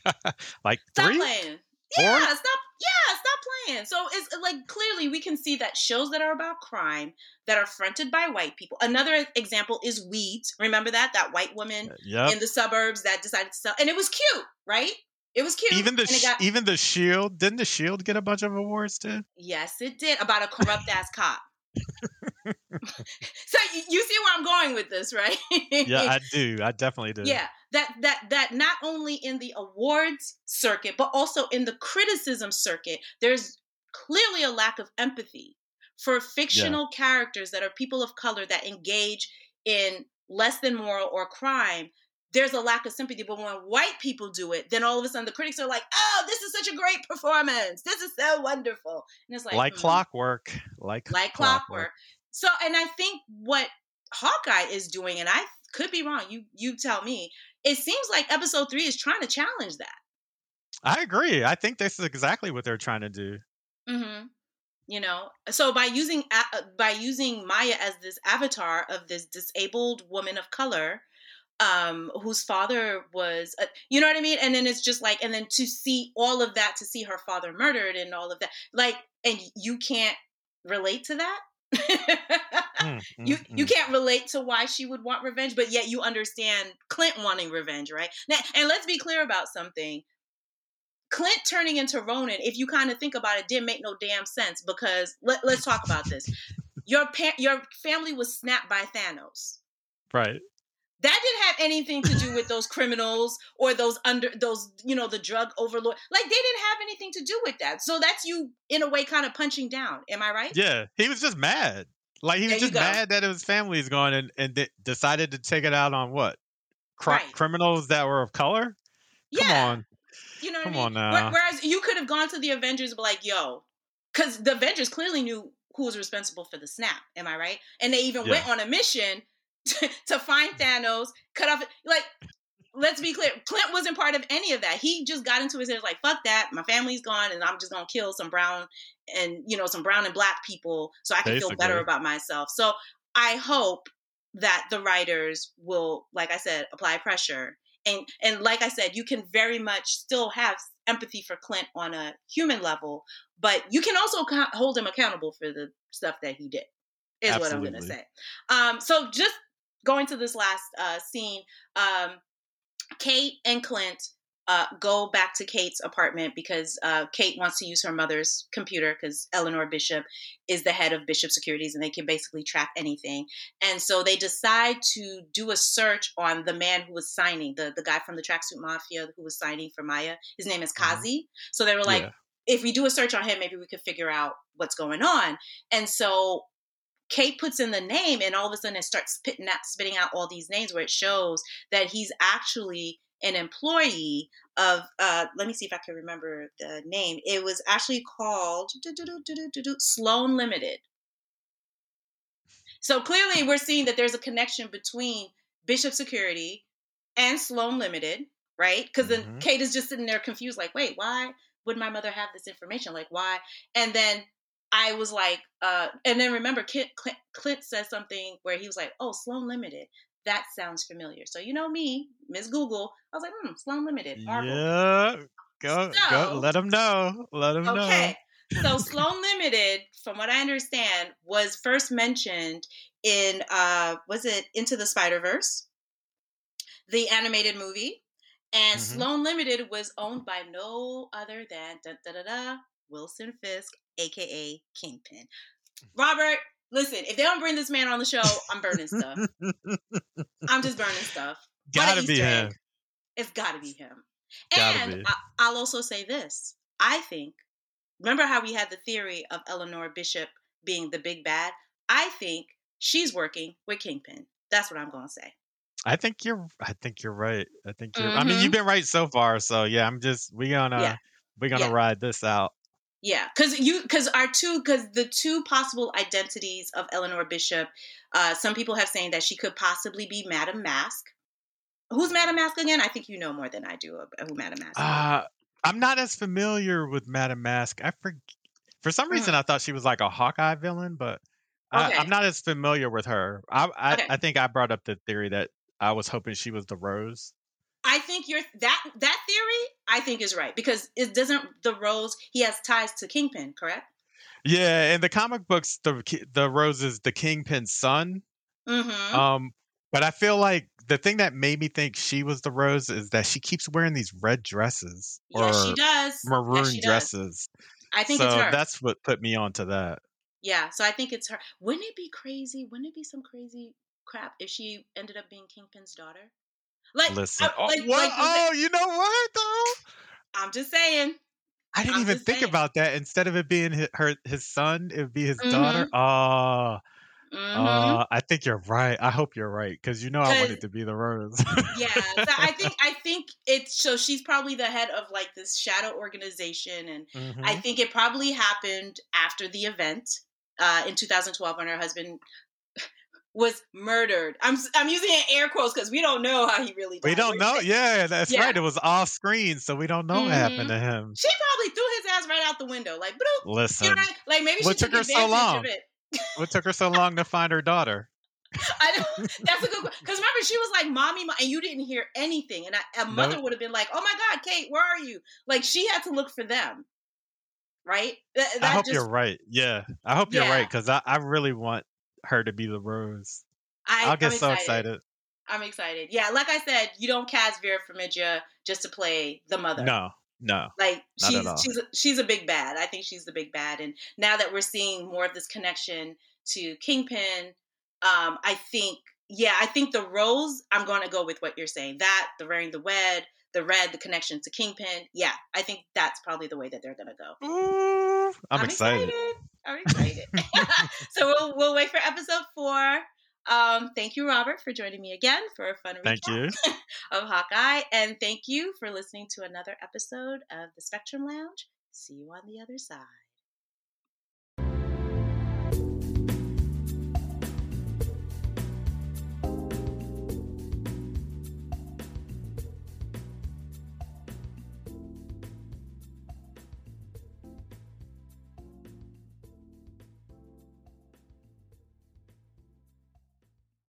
like stop three? playing. Yeah, stop. Yeah, stop playing. So it's like clearly we can see that shows that are about crime that are fronted by white people. Another example is Weeds. Remember that that white woman yep. in the suburbs that decided to sell, and it was cute, right? It was cute. Even the got, even the Shield didn't the Shield get a bunch of awards too? Yes, it did. About a corrupt ass cop. so you see where I'm going with this, right? yeah, I do. I definitely do. Yeah, that that that not only in the awards circuit, but also in the criticism circuit, there's clearly a lack of empathy for fictional yeah. characters that are people of color that engage in less than moral or crime there's a lack of sympathy. But when white people do it, then all of a sudden the critics are like, "Oh, this is such a great performance. This is so wonderful." And it's like like mm-hmm. clockwork, like like clockwork. clockwork. So, and I think what Hawkeye is doing, and I could be wrong. You you tell me. It seems like episode three is trying to challenge that. I agree. I think this is exactly what they're trying to do. Mm-hmm. You know, so by using uh, by using Maya as this avatar of this disabled woman of color, um whose father was uh, you know what i mean? And then it's just like and then to see all of that to see her father murdered and all of that like and you can't relate to that? Mm, you mm, you mm. can't relate to why she would want revenge but yet you understand clint wanting revenge right? Now and let's be clear about something. Clint turning into ronin if you kind of think about it didn't make no damn sense because let, let's talk about this. Your pa- your family was snapped by thanos. Right that didn't have anything to do with those criminals or those under those you know the drug overlord like they didn't have anything to do with that. So that's you in a way kind of punching down. Am i right? Yeah he was just mad. Like he was just mad that his family is gone and, and decided to take it out on what? Cr- right. criminals that were of color? Yeah. come on. You know come I mean? on now. whereas you could have gone to the avengers and be like yo because the avengers clearly knew who was responsible for the snap. Am i right? And they even yeah. went on a mission to, find Thanos, cut off. Like, let's be clear, Clint wasn't part of any of that. He just got into his head like, "Fuck that, my family's gone, and I'm just gonna kill some brown and you know some brown and black people so I can Basically. feel better about myself." So I hope that the writers will, like I said, apply pressure. And and like I said, you can very much still have empathy for Clint on a human level, but you can also hold him accountable for the stuff that he did. Is Absolutely. what I'm to say. Um, so just going to this last uh, scene, um, Kate and Clint uh, go back to Kate's apartment because uh, Kate wants to use her mother's computer because Eleanor Bishop is the head of Bishop Securities and they can basically track anything. And so they decide to do a search on the man who was signing, the, the guy from the Tracksuit Mafia who was signing for Maya. His name is mm-hmm. Kazi. So they were like, yeah. if we do a search on him, maybe we could figure out what's going on. And so Kate puts in the name, and all of a sudden it starts spitting out, spitting out all these names where it shows that he's actually an employee of. Uh, let me see if I can remember the name. It was actually called Sloan Limited. So clearly, we're seeing that there's a connection between Bishop Security and Sloan Limited, right? Because then mm-hmm. Kate is just sitting there confused, like, wait, why would my mother have this information? Like, why? And then I was like, uh, and then remember, Clint, Clint, Clint said something where he was like, "Oh, Sloan Limited." That sounds familiar. So you know me, Miss Google. I was like, "Hmm, Sloan Limited." Marvel. Yeah, go, so, go. Let them know. Let them okay. know. Okay, so Sloan Limited, from what I understand, was first mentioned in uh, was it Into the Spider Verse, the animated movie, and mm-hmm. Sloan Limited was owned by no other than da, da, da, da, Wilson Fisk aka Kingpin. Robert, listen, if they don't bring this man on the show, I'm burning stuff. I'm just burning stuff. Gotta be him. It's gotta be him. Gotta and be. I, I'll also say this. I think, remember how we had the theory of Eleanor Bishop being the big bad? I think she's working with Kingpin. That's what I'm gonna say. I think you're. I think you're right. I think you're. Mm-hmm. I mean, you've mm-hmm. been right so far. So yeah, I'm just. We gonna. Yeah. We gonna yeah. ride this out. Yeah, because you because our two because the two possible identities of Eleanor Bishop, uh, some people have saying that she could possibly be Madame Masque. Who's Madame Masque again? I think you know more than I do who Madame Masque. Uh, I'm not as familiar with Madame Masque. I for for some reason mm. I thought she was like a Hawkeye villain, but okay. I, am not as familiar with her. I I, okay. I think I brought up the theory that I was hoping she was the Rose. I think your that that theory I think is right because it doesn't the Rose he has ties to Kingpin, correct? Yeah, in the comic books, the the Rose is the Kingpin's son. Mm-hmm. Um, but I feel like the thing that made me think she was the Rose is that she keeps wearing these red dresses. Yeah, she does. Maroon she dresses. Does. I think so it's her. That's what put me onto that. Yeah, so I think it's her. Wouldn't it be crazy? Wouldn't it be some crazy crap if she ended up being Kingpin's daughter? Like, listen. Oh, like, what? Like, oh, you know what though? I'm just saying. I didn't I'm even think saying. about that. Instead of it being his, her his son, it would be his mm-hmm. daughter. Oh. Mm-hmm. Uh, I think you're right. I hope you're right because you know I wanted to be the Rose. yeah, so I think I think it's so she's probably the head of like this shadow organization, and mm-hmm. I think it probably happened after the event uh, in 2012 when her husband was murdered. I'm I'm using an air quotes because we don't know how he really died. We don't know. Yeah, that's Yeah. right. It was off screen, so we don't know what happened mm-hmm. to him. She probably threw his ass right out the window, like, bloop. You Listen, know, what like maybe What she took, took her so long? what took her so long to find her daughter? I don't, that's a good because remember she was like mommy, mo-" and you didn't hear anything, and I, a mother Nope. would have been like, "Oh my God, Kate, where are you?" Like she had to look for them, right? That, I hope just, you're right. Yeah, I hope you're right because I, I really want her to be the Rose. I, I'll get I'm so excited. I'm excited. Yeah, like I said, you don't cast Vera Farmiga just to play the mother. No, no. Like she's she's a, she's a big bad. I think she's the big bad. And now that we're seeing more of this connection to Kingpin, um, I think yeah, I think the Rose. I'm going to go with what you're saying. That the wearing the red, the red, the connection to Kingpin. Yeah, I think that's probably the way that they're going to go. Ooh, I'm, excited. I'm excited. so we'll we'll wait for episode four. Um, thank you, Robert, for joining me again for a fun review. Thank recap you. of Hawkeye, and thank you for listening to another episode of the Spectrum Lounge. See you on the other side.